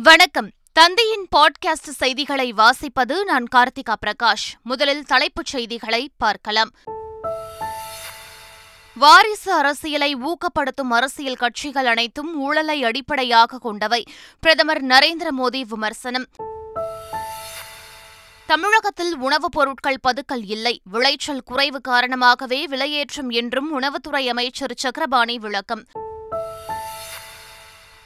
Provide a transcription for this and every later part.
வணக்கம். தந்தையின் பாட்காஸ்ட் செய்திகளை வாசிப்பது நான் கார்த்திகா பிரகாஷ். முதலில் தலைப்புச் செய்திகளை பார்க்கலாம். வாரிசு அரசியலை ஊக்கப்படுத்தும் அரசியல் கட்சிகள் அனைத்தும் ஊழலை அடிப்படையாக கொண்டவை. பிரதமர் நரேந்திர மோடி விமர்சனம். தமிழகத்தில் உணவுப் பொருட்கள் பதுக்கல் இல்லை. விளைச்சல் குறைவு காரணமாகவே விலையேற்றம் என்றும் உணவுத்துறை அமைச்சர் சக்கரபாணி விளக்கம்.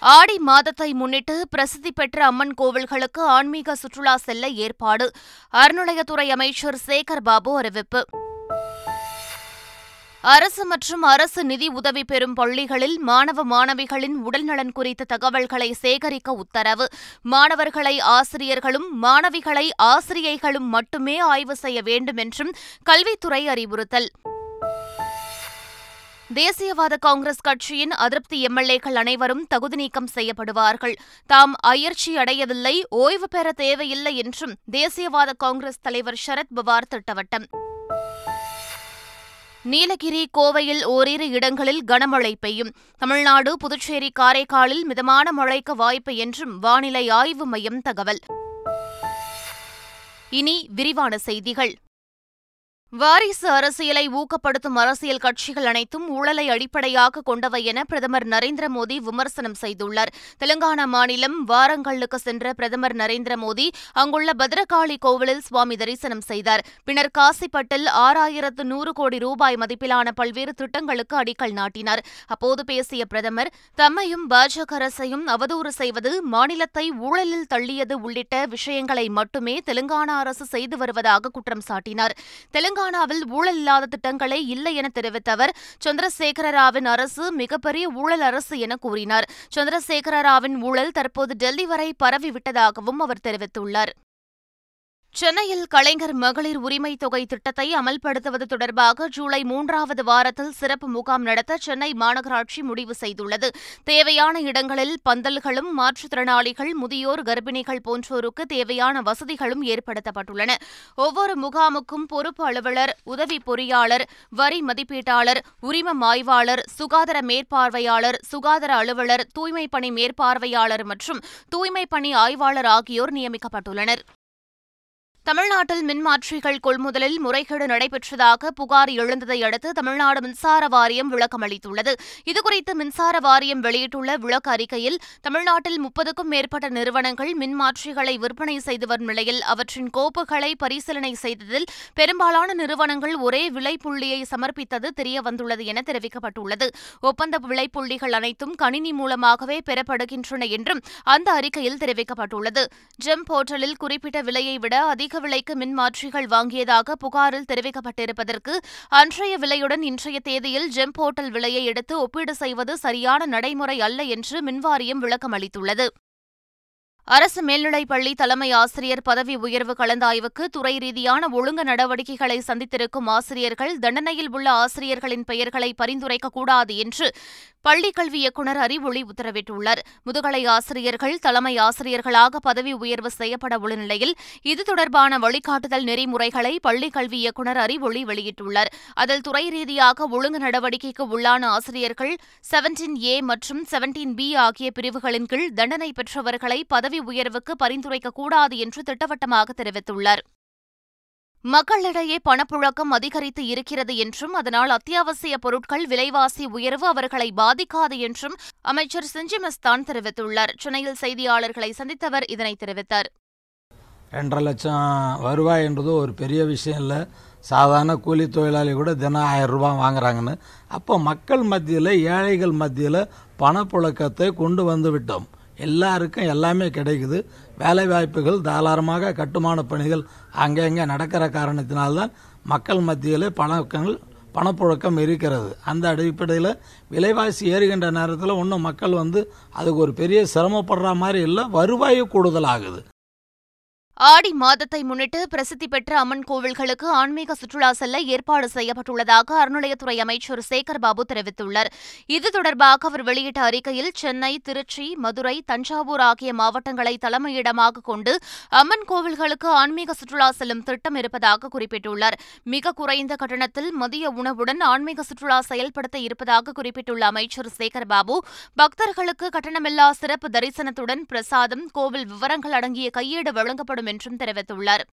ஆடி மாதத்தை முன்னிட்டு பிரசித்தி பெற்ற அம்மன் கோவில்களுக்கு ஆன்மீக சுற்றுலா செல்ல ஏற்பாடு. அறநிலையத்துறை அமைச்சர் சேகர் பாபு அறிவிப்பு. அரசு மற்றும் அரசு நிதி உதவி பெறும் பள்ளிகளில் மாணவ மாணவிகளின் உடல்நலன் குறித்த தகவல்களை சேகரிக்க உத்தரவு. மாணவர்களை ஆசிரியர்களும் மாணவிகளை ஆசிரியைகளும் மட்டுமே ஆய்வு செய்ய வேண்டும் என்றும் கல்வித்துறை அறிவுறுத்தல். தேசியவாத காங்கிரஸ் கட்சியின் அதிருப்தி எம்எல்ஏக்கள் அனைவரும் தகுதி நீக்கம் செய்யப்படுவார்கள். தாம் அயற்சி அடையவில்லை ஓய்வு பெற தேவையில்லை என்றும் தேசியவாத காங்கிரஸ் தலைவர் சரத் பவார் திட்டவட்டம். நீலகிரி கோவையில் ஓரிரு இடங்களில் கனமழை பெய்யும். தமிழ்நாடு புதுச்சேரி காரைக்காலில் மிதமான மழைக்கு வாய்ப்பு என்றும் வானிலை ஆய்வு மையம் தகவல். இனி விரிவான செய்திகள். வாரிசு அரசியலை ஊக்கப்படுத்தும் அரசியல் கட்சிகள் அனைத்தும் ஊழலை அடிப்படையாக கொண்டவை என பிரதமர் நரேந்திர மோடி விமர்சனம் செய்துள்ளார். தெலுங்கானா மாநிலம் வாரங்கல்லுக்கு சென்ற பிரதமர் நரேந்திர மோடி அங்குள்ள பத்ரகாளி கோவிலில் சுவாமி தரிசனம் செய்தார். பின்னர் காசிப்பட்டில் ஆறாயிரத்து நூறு கோடி ரூபாய் மதிப்பிலான பல்வேறு திட்டங்களுக்கு அடிக்கல் நாட்டினார். அப்போது பேசிய பிரதமர் தம்மையும் பாஜக அரசையும் அவதூறு செய்வது மாநிலத்தை ஊழலில் தள்ளியது உள்ளிட்ட விஷயங்களை மட்டுமே தெலுங்கானா அரசு செய்து வருவதாக குற்றம் சாட்டினார். தெலங்கானாவில் ஊழல் இல்லாத திட்டங்களே இல்லை என தெரிவித்த அவர் சந்திரசேகர ராவின் அரசு மிகப்பெரிய ஊழல் அரசு என கூறினார். சந்திரசேகர ராவின் ஊழல் தற்போது டெல்லி வரை பரவிவிட்டதாகவும் அவர் தெரிவித்துள்ளார். சென்னையில் கலைஞர் மகளிர் உரிமை தொகை திட்டத்தை அமல்படுத்துவது தொடர்பாக ஜூலை மூன்றாவது வாரத்தில் சிறப்பு முகாம் நடத்த சென்னை மாநகராட்சி முடிவு செய்துள்ளது. தேவையான இடங்களில் பந்தல்களும் மாற்றுத்திறனாளிகள் முதியோர் கர்ப்பிணிகள் போன்றோருக்கு தேவையான வசதிகளும் ஏற்படுத்தப்பட்டுள்ளன. ஒவ்வொரு முகாமுக்கும் பொறுப்பு அலுவலர் உதவி பொறியாளர் வரி மதிப்பீட்டாளர் உரிமம் ஆய்வாளர் சுகாதார மேற்பார்வையாளர் சுகாதார அலுவலர் தூய்மைப் பணி மேற்பார்வையாளர் மற்றும் தூய்மைப் பணி ஆய்வாளர் ஆகியோர் நியமிக்கப்பட்டுள்ளனர். தமிழ்நாட்டில் மின்மாற்றிகள் கொள்முதலில் முறைகேடு நடைபெற்றதாக புகார் எழுந்ததை அடுத்து தமிழ்நாடு மின்சார வாரியம் விளக்கம் அளித்துள்ளது. இதுகுறித்து மின்சார வாரியம் வெளியிட்டுள்ள விளக்க அறிக்கையில் தமிழ்நாட்டில் முப்பதுக்கும் மேற்பட்ட நிறுவனங்கள் மின்மாற்றிகளை விற்பனை செய்து வரும் நிலையில் அவற்றின் கோப்புகளை பரிசீலனை செய்ததில் பெரும்பாலான நிறுவனங்கள் ஒரே விலைப்புள்ளியை சமர்ப்பித்தது தெரியவந்துள்ளது என தெரிவிக்கப்பட்டுள்ளது. ஒப்பந்த விலைப்புள்ளிகள் அனைத்தும் கணினி மூலமாகவே பெறப்படுகின்றன என்றும் அந்த அறிக்கையில் தெரிவிக்கப்பட்டுள்ளது. ஜெம் போர்ட்டலில் குறிப்பிட்ட விலையை விட அதிக விலைக்கு மின்மாற்றிகள் வாங்கியதாக புகாரில் தெரிவிக்கப்பட்டிருப்பதற்கு அன்றைய விலையுடன் இன்றைய தேதியில் ஜெம் போர்ட்டல் விலையை எடுத்து ஒப்பீடு செய்வது சரியான நடைமுறை அல்ல என்று மின்வாரியம் விளக்கம் அளித்துள்ளது அரசு மேல்நிலைப்பள்ளி தலைமை ஆசிரியர் பதவி உயர்வு கலந்தாய்வுக்கு துறை ரீதியான ஒழுங்கு நடவடிக்கைகளை சந்தித்திருக்கும் ஆசிரியர்கள் தண்டனையில் உள்ள ஆசிரியர்களின் பெயர்களை பரிந்துரைக்கக்கூடாது என்று பள்ளிக்கல்வி இயக்குநர் அறிவொளி உத்தரவிட்டுள்ளார். முதுகலை ஆசிரியர்கள் தலைமை ஆசிரியர்களாக பதவி உயர்வு செய்யப்பட உள்ள நிலையில் இது தொடர்பான வழிகாட்டுதல் நெறிமுறைகளை பள்ளிக்கல்வி இயக்குநர் அறிவொளி வெளியிட்டுள்ளார். அதில் துறை ரீதியாக ஒழுங்கு நடவடிக்கைக்கு உள்ளான ஆசிரியர்கள் செவன்டீன் ஏ மற்றும் செவன்டீன் பி ஆகிய பிரிவுகளின் கீழ் தண்டனை பெற்றவர்களை பதவி பதவி உயர்வுக்கு பரிந்துரைக்கக்கூடாது என்று திட்டவட்டமாக தெரிவித்துள்ளார். மக்களிடையே பணப்புழக்கம் அதிகரித்து இருக்கிறது என்றும் அதனால் அத்தியாவசிய பொருட்கள் விலைவாசி உயர்வு அவர்களை பாதிக்காது என்றும் அமைச்சர் செஞ்சி மஸ்தான் தெரிவித்துள்ளார். சென்னையில் செய்தியாளர்களை சந்தித்தவர் இதனை தெரிவித்தார். ரெண்டரை லட்சம் வருவாய் என்றது ஒரு பெரிய விஷயம் இல்லை. சாதாரண கூலி தொழிலாளி கூட தினம் ஆயிரம் ரூபாய் வாங்குறாங்கன்னு. அப்போ மக்கள் மத்தியில் ஏழைகள் மத்தியில் பணப்புழக்கத்தை கொண்டு வந்து விட்டோம். எல்லாருக்கும் எல்லாமே கிடைக்குது. வேலை வாய்ப்புகள் தாராளமாக கட்டுமான பணிகள் அங்கங்கே நடக்கிற காரணத்தினால்தான் மக்கள் மத்தியில் பணக்கங்கள் பணப்புழக்கம் இருக்கிறது. அந்த அடிப்படையில் விலைவாசி ஏறுகின்ற நேரத்தில் ஒன்றும் மக்கள் வந்து அதுக்கு ஒரு பெரிய சிரமப்படுற மாதிரி இல்லை வருவாயும் கூடுதலாகுது. ஆடி மாதத்தை முன்னிட்டு பிரசித்தி பெற்ற அம்மன் கோவில்களுக்கு ஆன்மீக சுற்றுலா செல்ல ஏற்பாடு செய்யப்பட்டுள்ளதாக அறநிலையத்துறை அமைச்சர் சேகர் பாபு தெரிவித்துள்ளார். இது தொடர்பாக அவர் வெளியிட்ட அறிக்கையில் சென்னை திருச்சி மதுரை தஞ்சாவூர் ஆகிய மாவட்டங்களை தலைமையிடமாக கொண்டு அம்மன் கோவில்களுக்கு ஆன்மீக சுற்றுலா செல்லும் திட்டம் இருப்பதாக குறிப்பிட்டுள்ளார். மிக குறைந்த கட்டணத்தில் மதிய உணவுடன் ஆன்மீக சுற்றுலா செயல்படுத்த இருப்பதாக குறிப்பிட்டுள்ள அமைச்சர் சேகர் பாபு பக்தர்களுக்கு கட்டணமில்லா சிறப்பு தரிசனத்துடன் பிரசாதம் கோவில் விவரங்கள் அடங்கிய கையேடு வழங்கப்படும் என்றும் தெரிவித்துள்ளார்.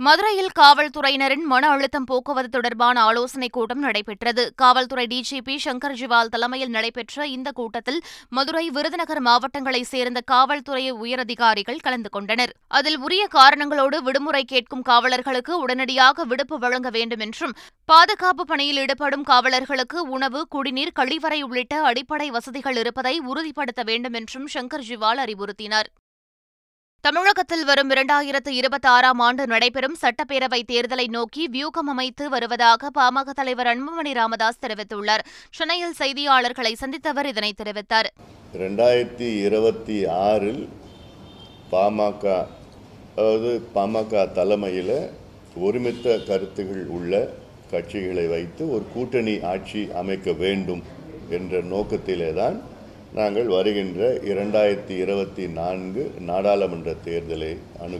மதுரையில் காவல்துறையினரின் மன அழுத்தம் போக்குவது தொடர்பான ஆலோசனைக் கூட்டம் நடைபெற்றது. காவல்துறை டிஜிபி சங்கர் ஜிவால் தலைமையில் நடைபெற்ற இந்த கூட்டத்தில் மதுரை விருதுநகர் மாவட்டங்களைச் சேர்ந்த காவல்துறை உயரதிகாரிகள் கலந்து கொண்டனர். அதில் உரிய காரணங்களோடு விடுமுறை கேட்கும் காவலர்களுக்கு உடனடியாக விடுப்பு வழங்க வேண்டும் என்றும் பாதுகாப்பு பணியில் ஈடுபடும் காவலர்களுக்கு உணவு குடிநீர் கழிவறை உள்ளிட்ட அடிப்படை வசதிகள் இருப்பதை உறுதிப்படுத்த வேண்டும் என்றும் சங்கர் ஜிவால் அறிவுறுத்தினார். தமிழகத்தில் வரும் இரண்டாயிரத்து இருபத்தி ஆறாம் ஆண்டு நடைபெறும் சட்டப்பேரவைத் தேர்தலை நோக்கி வியூகம் அமைத்து வருவதாக பாமக தலைவர் அன்புமணி ராமதாஸ் தெரிவித்துள்ளார். சென்னையில் செய்தியாளர்களை சந்தித்தவர் இதனை தெரிவித்தார். ரெண்டாயிரத்தி இருபத்தி ஆறில் பாமக அதாவது பாமக தலைமையில் ஒருமித்த கருத்துகள் உள்ள கட்சிகளை வைத்து ஒரு கூட்டணி ஆட்சி அமைக்க வேண்டும் என்ற நோக்கத்திலே தான் நாங்கள் வருகின்ற இரண்டாயிரத்தி இருபத்தி நான்கு நாடாளுமன்ற தேர்தலை அணு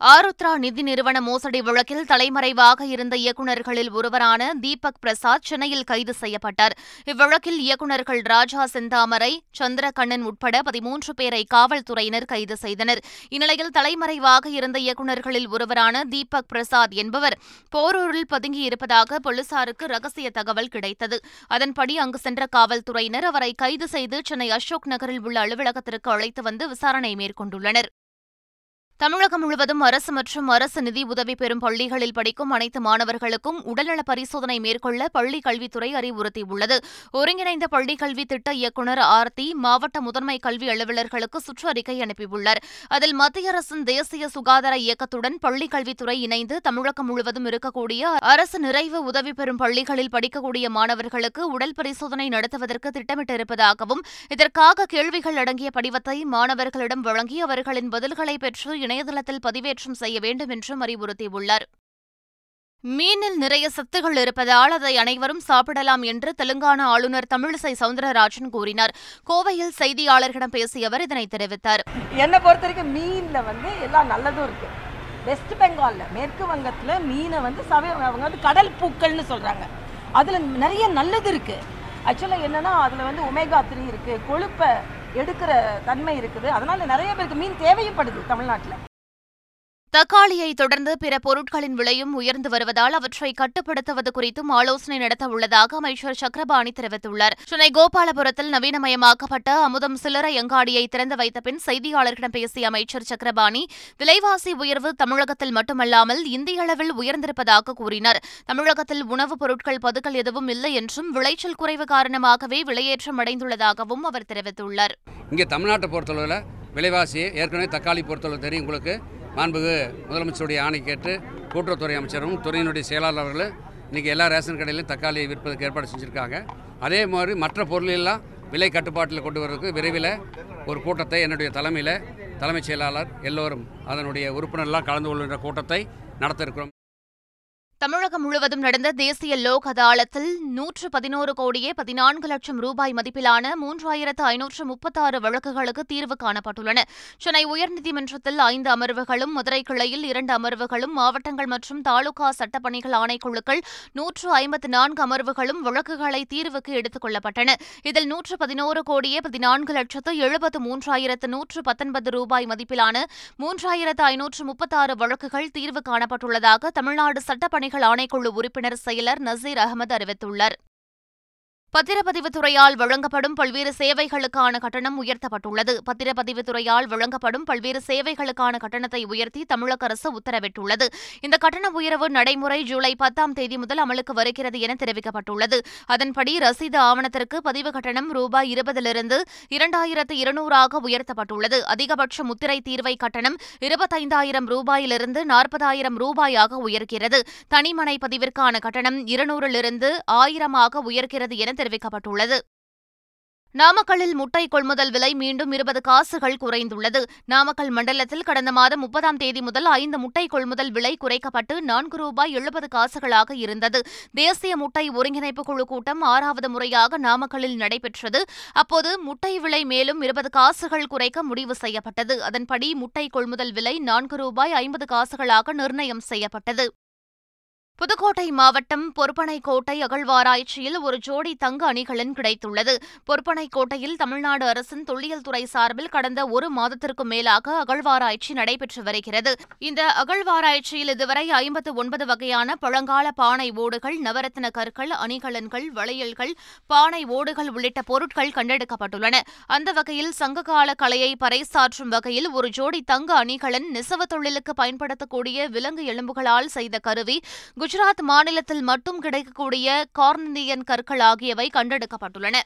ஆருத்ரா நிதி நிறுவன மோசடி வழக்கில் தலைமறைவாக இருந்த இயக்குநர்களில் ஒருவரான தீபக் பிரசாத் சென்னையில் கைது செய்யப்பட்டார். இவ்வழக்கில் இயக்குநர்கள் ராஜா செந்தாமரை சந்திரகண்ணன் உட்பட பதிமூன்று பேரை காவல்துறையினர் கைது செய்தனர். இந்நிலையில் தலைமறைவாக இருந்த இயக்குநர்களில் ஒருவரான தீபக் பிரசாத் என்பவர் போரூரில் பதுங்கியிருப்பதாக போலீசாருக்கு ரகசிய தகவல் கிடைத்தது. அதன்படி அங்கு சென்ற காவல்துறையினர் அவரை கைது செய்து சென்னை அசோக் நகரில் உள்ள அலுவலகத்திற்கு அழைத்து வந்து விசாரணை மேற்கொண்டுள்ளனர். தமிழகம் முழுவதும் அரசு மற்றும் அரசு நிதி உதவி பெறும் பள்ளிகளில் படிக்கும் அனைத்து மாணவர்களுக்கும் உடல்நல பரிசோதனை மேற்கொள்ள பள்ளிக் கல்வித்துறை அறிவுறுத்தியுள்ளது. ஒருங்கிணைந்த பள்ளிக் கல்வி திட்ட இயக்குநர் ஆர்த்தி மாவட்ட முதன்மை கல்வி அலுவலர்களுக்கு சுற்றறிக்கை அனுப்பியுள்ளார். அதில் மத்திய அரசின் தேசிய சுகாதார இயக்கத்துடன் பள்ளிக் கல்வித்துறை இணைந்து தமிழகம் முழுவதும் இருக்கக்கூடிய அரசு நிறைவு உதவி பெறும் பள்ளிகளில் படிக்கக்கூடிய மாணவர்களுக்கு உடல் பரிசோதனை நடத்துவதற்கு திட்டமிட்டிருப்பதாகவும் இதற்காக கேள்விகள் அடங்கிய படிவத்தை மாணவர்களிடம் வழங்கி அவர்களின் பதில்களை பெற்று இணையதளத்தில் பதிவேற்றம் செய்ய வேண்டும் என்றும் அறிவுறுத்தியுள்ளார். மீனில் நிறைய சத்துகள் இருப்பதால் அதை அனைவரும் சாப்பிடலாம் என்று தெலுங்கானா ஆளுநர் தமிழிசை சவுந்தரராஜன் கூறினார். கோவையில் செய்தியாளர்களிடம் பேசிய அவர் இதனை தெரிவித்தார். என்னை பொறுத்த வரைக்கும் மீனில் வந்து எல்லாம் நல்லதும் இருக்கு. வெஸ்ட் பெங்காலில் மேற்கு வங்கத்தில் மீனை வந்து சவை அவங்க வந்து கடல் பூக்கள்னு சொல்கிறாங்க அதில் நிறைய நல்லது இருக்குது ஆக்சுவலாக என்னன்னா அதில் வந்து ஒமேகா த்ரீ இருக்குது கொழுப்பை எடுக்கிற தன்மை இருக்குது. அதனால் நிறைய பேருக்கு மீன் தேவையும் படுது தமிழ்நாட்டில். தக்காளியை தொடர்ந்து பிற பொருட்களின் விலையும் உயர்ந்து வருவதால் அவற்றை கட்டுப்படுத்துவது குறித்தும் ஆலோசனை நடத்த உள்ளதாக அமைச்சர் சக்கரபாணி தெரிவித்துள்ளார். சென்னை கோபாலபுரத்தில் நவீனமயமாக்கப்பட்ட அமுதம் சில்லறை அங்காடியை திறந்து வைத்த பின் செய்தியாளர்களிடம் பேசிய அமைச்சர் சக்கரபாணி விலைவாசி உயர்வு தமிழகத்தில் மட்டுமல்லாமல் இந்திய அளவில் உயர்ந்திருப்பதாக கூறினார். தமிழகத்தில் உணவுப் பொருட்கள் பதுக்கல் எதுவும் இல்லை என்றும் விளைச்சல் குறைவு காரணமாகவே விலையேற்றம் அடைந்துள்ளதாகவும் அவர் தெரிவித்துள்ளார். இங்கே தமிழ்நாட்டை பொறுத்தளவில் விலைவாசி ஏற்கனவே தக்காளி பொறுத்தளவு தெரியும் உங்களுக்கு. மாண்புகு முதலமைச்சருடைய ஆணை கேட்டு கூட்டுறவுத்துறை அமைச்சரும் துறையினுடைய செயலாளர்களும் இன்றைக்கி எல்லா ரேஷன் கடையிலையும் தக்காளி விற்பதற்கு ஏற்பாடு செஞ்சுருக்காங்க. அதே மாதிரி மற்ற பொருளெல்லாம் விலை கட்டுப்பாட்டில் கொண்டு வரதுக்கு விரைவில் ஒரு கூட்டத்தை என்னுடைய தலைமையில் தலைமைச் செயலாளர் எல்லோரும் அதனுடைய உறுப்பினர்லாம் கலந்து கொள்கின்ற கூட்டத்தை நடத்த இருக்கிறோம். தமிழகம் முழுவதும் நடந்த தேசிய லோக் அதாலத்தில் நூற்று பதினோரு கோடியே பதினான்கு லட்சம் ரூபாய் மதிப்பிலான மூன்றாயிரத்து ஐநூற்று முப்பத்தாறு வழக்குகளுக்கு தீர்வு காணப்பட்டுள்ளன. சென்னை உயர்நீதிமன்றத்தில் ஐந்து அமர்வுகளும் மதுரை கிளையில் இரண்டு அமர்வுகளும் மாவட்டங்கள் மற்றும் தாலுகா சட்டப்பணிகள் ஆணைக்குழுக்கள் நூற்று ஐம்பத்து நான்கு அமர்வுகளும் வழக்குகளை தீர்வுக்கு எடுத்துக் கொள்ளப்பட்டன. இதில் நூற்று பதினோரு கோடியே பதினான்கு லட்சத்து எழுபத்து மூன்றாயிரத்து நூற்று பத்தொன்பது ரூபாய் மதிப்பிலான மூன்றாயிரத்து ஐநூற்று முப்பத்தாறு வழக்குகள் தீர்வு காணப்பட்டுள்ளதாக தமிழ்நாடு சட்டப்பணி பணிகள் ஆணைக்குழு உறுப்பினர் செயலர் நசீர் அகமது அறிவித்துள்ளார். பத்திரப்பதிவுத்துறையால் வழங்கப்படும் பல்வேறு சேவைகளுக்கான கட்டணம் உயர்த்தப்பட்டுள்ளது. பத்திரப்பதிவுத்துறையால் வழங்கப்படும் பல்வேறு சேவைகளுக்கான கட்டணத்தை உயர்த்தி தமிழக அரசு உத்தரவிட்டுள்ளது. இந்த கட்டண உயர்வு நடைமுறை ஜூலை பத்தாம் தேதி முதல் அமலுக்கு வருகிறது என தெரிவிக்கப்பட்டுள்ளது. அதன்படி ரசீது ஆவணத்திற்கு பதிவு கட்டணம் ரூபாய் இருபதிலிருந்து இரண்டாயிரத்து இருநூறாக உயர்த்தப்பட்டுள்ளது. அதிகபட்ச முத்திரை தீர்வை கட்டணம் இருபத்தைந்தாயிரம் ரூபாயிலிருந்து நாற்பதாயிரம் ரூபாயாக உயர்கிறது. தனிமனை பதிவிற்கான கட்டணம் இருநூறிலிருந்து ஆயிரமாக உயர்கிறது என தெரிவிக்கப்பட்டுள்ளது. நாமக்கல்லில் முட்டை கொள்முதல் விலை மீண்டும் இருபது காசுகள் குறைந்துள்ளது. நாமக்கல் மண்டலத்தில் கடந்த மாதம் முப்பதாம் தேதி முதல் ஐந்து முட்டை கொள்முதல் விலை குறைக்கப்பட்டு நான்கு ரூபாய் எழுபது காசுகளாக இருந்தது. தேசிய முட்டை ஒருங்கிணைப்பு குழு கூட்டம் ஆறாவது முறையாக நாமக்கல்லில் நடைபெற்றது. அப்போது முட்டை விலை மேலும் இருபது காசுகள் குறைக்க முடிவு செய்யப்பட்டது. அதன்படி முட்டை கொள்முதல் விலை நான்கு ரூபாய் ஐம்பது காசுகளாக நிர்ணயம் செய்யப்பட்டது. புதுக்கோட்டை மாவட்டம் பொறுப்பனைக்கோட்டை அகழ்வாராய்ச்சியில் ஒரு ஜோடி தங்க அணிகலன் கிடைத்துள்ளது. பொறுப்பனைக்கோட்டையில் தமிழ்நாடு அரசின் தொல்லியல் துறை சார்பில் கடந்த ஒரு மாதத்திற்கும் மேலாக அகழ்வாராய்ச்சி நடைபெற்று வருகிறது. இந்த அகழ்வாராய்ச்சியில் இதுவரை ஐம்பத்து ஒன்பது வகையான பழங்கால பானை ஓடுகள் நவரத்ன கற்கள் அணிகலன்கள் வளையல்கள் பானை ஓடுகள் உள்ளிட்ட பொருட்கள் கண்டெடுக்கப்பட்டுள்ளன. அந்த வகையில் சங்ககால கலையை பறைசாற்றும் வகையில் ஒரு ஜோடி தங்க அணிகலன் நெசவு தொழிலுக்கு பயன்படுத்தக்கூடிய விலங்கு எலும்புகளால் செய்த கருவி குஜராத் மாநிலத்தில் மட்டும் கிடைக்கக்கூடிய கார்னியன் கற்கள் ஆகியவை கண்டெடுக்கப்பட்டுள்ளன.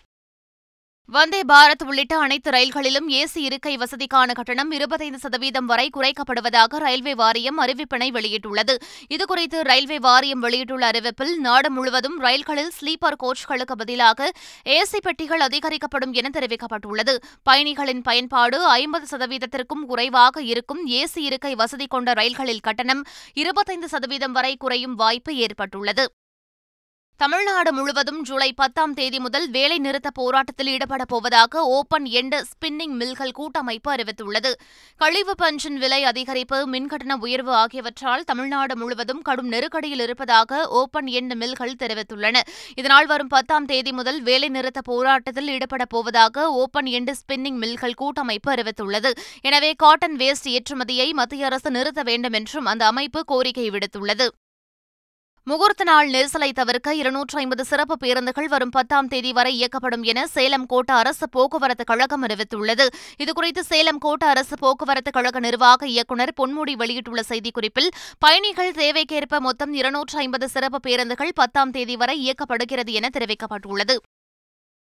வந்தே பாரத் உள்ளிட்ட அனைத்து ரயில்களிலும் ஏசி இருக்கை வசதிக்கான கட்டணம் இருபத்தைந்து சதவீதம் வரை குறைக்கப்படுவதாக ரயில்வே வாரியம் அறிவிப்பினை வெளியிட்டுள்ளது. இதுகுறித்து ரயில்வே வாரியம் வெளியிட்டுள்ள அறிவிப்பில் நாடு முழுவதும் ரயில்களில் ஸ்லீப்பர் கோச்களுக்கு பதிலாக ஏசி பெட்டிகள் அதிகரிக்கப்படும் என தெரிவிக்கப்பட்டுள்ளது. பயணிகளின் பயன்பாடு ஐம்பது சதவீதத்திற்கும் குறைவாக இருக்கும் ஏசி இருக்கை வசதி கொண்ட ரயில்களில் கட்டணம் இருபத்தைந்து சதவீதம் வரை குறையும் வாய்ப்பு ஏற்பட்டுள்ளது. தமிழ்நாடு முழுவதும் ஜூலை பத்தாம் தேதி முதல் வேலை நிறுத்த போராட்டத்தில் ஈடுபடப் போவதாக ஓபன் எண்டு ஸ்பின்னிங் மில்கள் கூட்டமைப்பு அறிவித்துள்ளது. கழிவு பஞ்சின் விலை அதிகரிப்பு மின்கட்டண உயர்வு ஆகியவற்றால் தமிழ்நாடு முழுவதும் கடும் நெருக்கடியில் இருப்பதாக ஓபன் எண்டு மில்கள் தெரிவித்துள்ளன. இதனால் வரும் பத்தாம் தேதி முதல் வேலை நிறுத்த போராட்டத்தில் ஈடுபடப் போவதாக ஓபன் எண்டு ஸ்பின்னிங் மில்கள் கூட்டமைப்பு அறிவித்துள்ளது. எனவே காட்டன் வேஸ்ட் ஏற்றுமதியை மத்திய அரசு நிறுத்த வேண்டும் என்றும் அந்த அமைப்பு கோரிக்கை விடுத்துள்ளது. முகூர்த்த நாள் நெரிசலை தவிர்க்க இருநூற்று ஐம்பது சிறப்பு பேருந்துகள் வரும் பத்தாம் தேதி வரை இயக்கப்படும் என சேலம் கோட்ட அரசு போக்குவரத்து கழகம் அறிவித்துள்ளது. இதுகுறித்து சேலம் கோட்ட அரசு போக்குவரத்து கழக நிர்வாக இயக்குநர் பொன்முடி வெளியிட்டுள்ள செய்திக்குறிப்பில் பயணிகள் தேவைக்கேற்ப மொத்தம் இருநூற்று ஐம்பது சிறப்பு பேருந்துகள் பத்தாம் தேதி வரை இயக்கப்படுகிறது என தெரிவிக்கப்பட்டுள்ளது.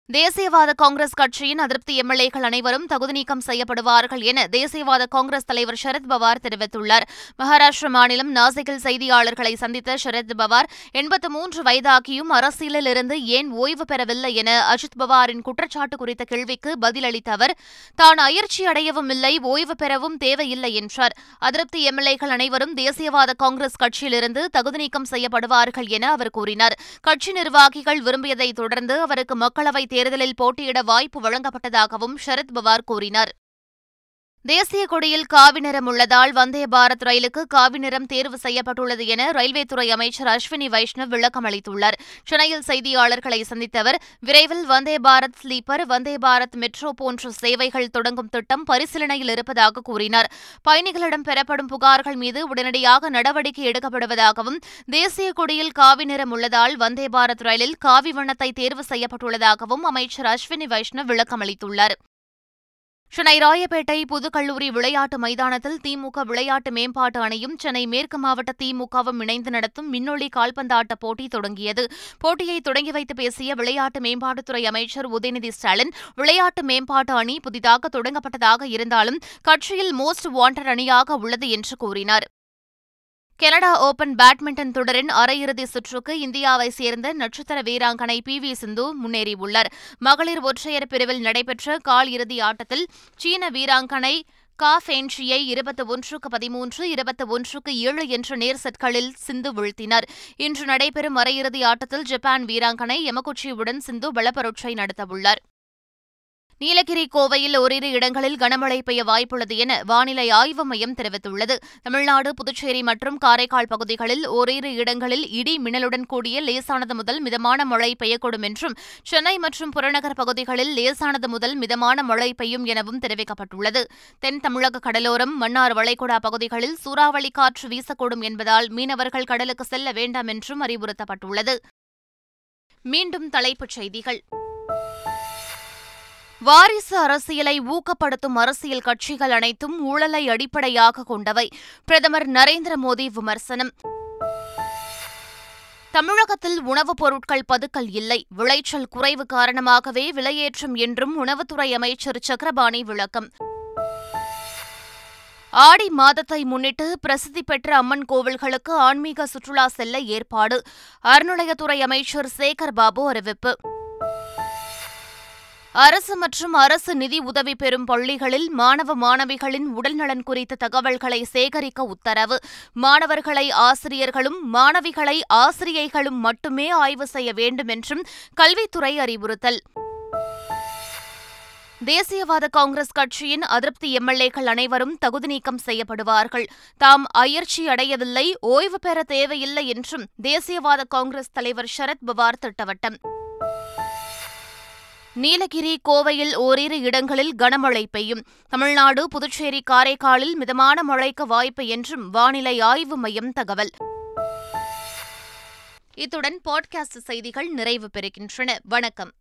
தேசியவாத காங்கிரஸ் கட்சியின் அதிருப்தி எம்எல்ஏக்கள் அனைவரும் தகுதி நீக்கம் செய்யப்படுவார்கள் என தேசியவாத காங்கிரஸ் தலைவர் சரத் பவார் தெரிவித்துள்ளார். மகாராஷ்டிர மாநிலம் நாசிக்கில் செய்தியாளர்களை சந்தித்த சரத் பவார் எண்பத்து மூன்று வயதாகியும் அரசியலில் இருந்து ஏன் ஓய்வு பெறவில்லை என அஜித் பவாரின் குற்றச்சாட்டு குறித்த கேள்விக்கு பதிலளித்த அவர் தான் அயற்சி அடையவும் இல்லை ஓய்வு பெறவும் தேவையில்லை என்றார். அதிருப்தி எம்எல்ஏக்கள் அனைவரும் தேசியவாத காங்கிரஸ் கட்சியிலிருந்து தகுதி நீக்கம் செய்யப்படுவார்கள் என அவர் கூறினார். கட்சி நிர்வாகிகள் விரும்பியதை தொடர்ந்து அவருக்கு மக்களவை தேர்தலில் போட்டியிட வாய்ப்பு வழங்கப்பட்டதாகவும் சரத்பவார் கூறினார். தேசிய கொடியில் காவி நிறம் உள்ளதால் வந்தே பாரத் ரயிலுக்கு காவி நிறம் தேர்வு செய்யப்பட்டுள்ளது என ரயில்வே துறை அமைச்சர் அஸ்வினி வைஷ்ணவ் விளக்கம் அளித்துள்ளார். சென்னையில் செய்தியாளர்களை சந்தித்த அவர் விரைவில் வந்தே பாரத் ஸ்லீப்பர் வந்தே பாரத் மெட்ரோ போன்ற சேவைகள் தொடங்கும் திட்டம் பரிசீலனையில் இருப்பதாக கூறினார். பயணிகளிடம் பெறப்படும் புகார்கள் மீது உடனடியாக நடவடிக்கை எடுக்கப்படுவதாகவும் தேசிய கொடியில் காவி நிறம் உள்ளதால் வந்தே பாரத் ரயிலில் காவி வண்ணத்தை தேர்வு செய்யப்பட்டுள்ளதாகவும் அமைச்சர் அஸ்வினி வைஷ்ணவ் விளக்கம் அளித்துள்ளார். சென்னை ராயப்பேட்டை புதுக்கல்லூரி விளையாட்டு மைதானத்தில் திமுக விளையாட்டு மேம்பாட்டு அணையும் சென்னை மேற்கு மாவட்ட திமுகவும் இணைந்து நடத்தும் மின்னொளி கால்பந்தாட்ட போட்டி தொடங்கியது. போட்டியை தொடங்கி வைத்து பேசிய விளையாட்டு மேம்பாட்டுத்துறை அமைச்சர் உதயநிதி ஸ்டாலின் விளையாட்டு மேம்பாட்டு அணி புதிதாக தொடங்கப்பட்டதாக இருந்தாலும் கட்சியில் மோஸ்ட் வாண்டட் அணியாக உள்ளது என்று கூறினார். கனடா ஓபன் பேட்மிண்டன் தொடரின் அரையிறுதி சுற்றுக்கு இந்தியாவை சேர்ந்த நட்சத்திர வீராங்கனை பி வி சிந்து முன்னேறியுள்ளார். மகளிர் ஒற்றையர் பிரிவில் நடைபெற்ற கால் இறுதி ஆட்டத்தில் சீன வீராங்கனை கா ஃபென்ஷியை இருபத்தி ஒன்றுக்கு பதிமூன்று இருபத்தி ஒன்றுக்கு ஏழு என்ற நேர் செட்களில் சிந்து வீழ்த்தினர். இன்று நடைபெறும் அரையிறுதி ஆட்டத்தில் ஜப்பான் வீராங்கனை எமகுச்சியுடன் சிந்து பலப்பரட்சை நடத்தவுள்ளார். நீலகிரி கோவையில் ஓரிரு இடங்களில் கனமழை பெய்ய வாய்ப்புள்ளது என வானிலை ஆய்வு மையம் தெரிவித்துள்ளது. தமிழ்நாடு புதுச்சேரி மற்றும் காரைக்கால் பகுதிகளில் ஓரிரு இடங்களில் இடி மின்னலுடன் கூடிய லேசானது முதல் மிதமான மழை பெய்யக்கூடும் என்றும் சென்னை மற்றும் புறநகர் பகுதிகளில் லேசானது முதல் மிதமான மழை பெய்யும் எனவும் தெரிவிக்கப்பட்டுள்ளது. தென் தமிழக கடலோரம் மன்னார் வளைகுடா பகுதிகளில் சூறாவளி காற்று வீசக்கூடும் என்பதால் மீனவர்கள் கடலுக்கு செல்ல வேண்டாம் என்றும் அறிவுறுத்தப்பட்டுள்ளது. மீண்டும் தலைப்புச் செய்திகள். வாரிசு அரசியலை ஊக்கப்படுத்தும் அரசியல் கட்சிகள் அனைத்தும் ஊழலை அடிப்படையாக கொண்டவை. பிரதமர் நரேந்திர மோடி விமர்சனம். தமிழகத்தில் உணவுப் பொருட்கள் பதுக்கல் இல்லை. விளைச்சல் குறைவு காரணமாகவே விலையேற்றம் என்றும் உணவுத்துறை அமைச்சர் சக்கரபாணி விளக்கம். ஆடி மாதத்தை முன்னிட்டு பிரசித்தி பெற்ற அம்மன் கோவில்களுக்கு ஆன்மீக சுற்றுலா செல்ல ஏற்பாடு. அறநிலையத்துறை அமைச்சர் சேகர் பாபு அறிவிப்பு. அரசு மற்றும் அரசு நிதி உதவி பெறும் பள்ளிகளில் மாணவ மாணவிகளின் உடல்நலன் குறித்த தகவல்களை சேகரிக்க உத்தரவு. மாணவர்களை ஆசிரியர்களும் மாணவிகளை ஆசிரியைகளும் மட்டுமே ஆய்வு செய்ய வேண்டும் என்றும் கல்வித்துறை அறிவுறுத்தல். தேசியவாத காங்கிரஸ் கட்சியின் அதிருப்தி எம்எல்ஏக்கள் அனைவரும் தகுதி நீக்கம் செய்யப்படுவார்கள். தாம் அயற்சி அடையவில்லை ஓய்வு பெற தேவையில்லை என்றும் தேசியவாத காங்கிரஸ் தலைவர் சரத் பவார் திட்டவட்டம். நீலகிரி கோவையில் ஓரிரு இடங்களில் கனமழை பெய்யும். தமிழ்நாடு புதுச்சேரி காரைக்காலில் மிதமான மழைக்கு வாய்ப்பு என்றும் வானிலை ஆய்வு மையம் தகவல். இத்துடன் பாட்காஸ்ட் செய்திகள் நிறைவு பெறுகின்றன. வணக்கம்.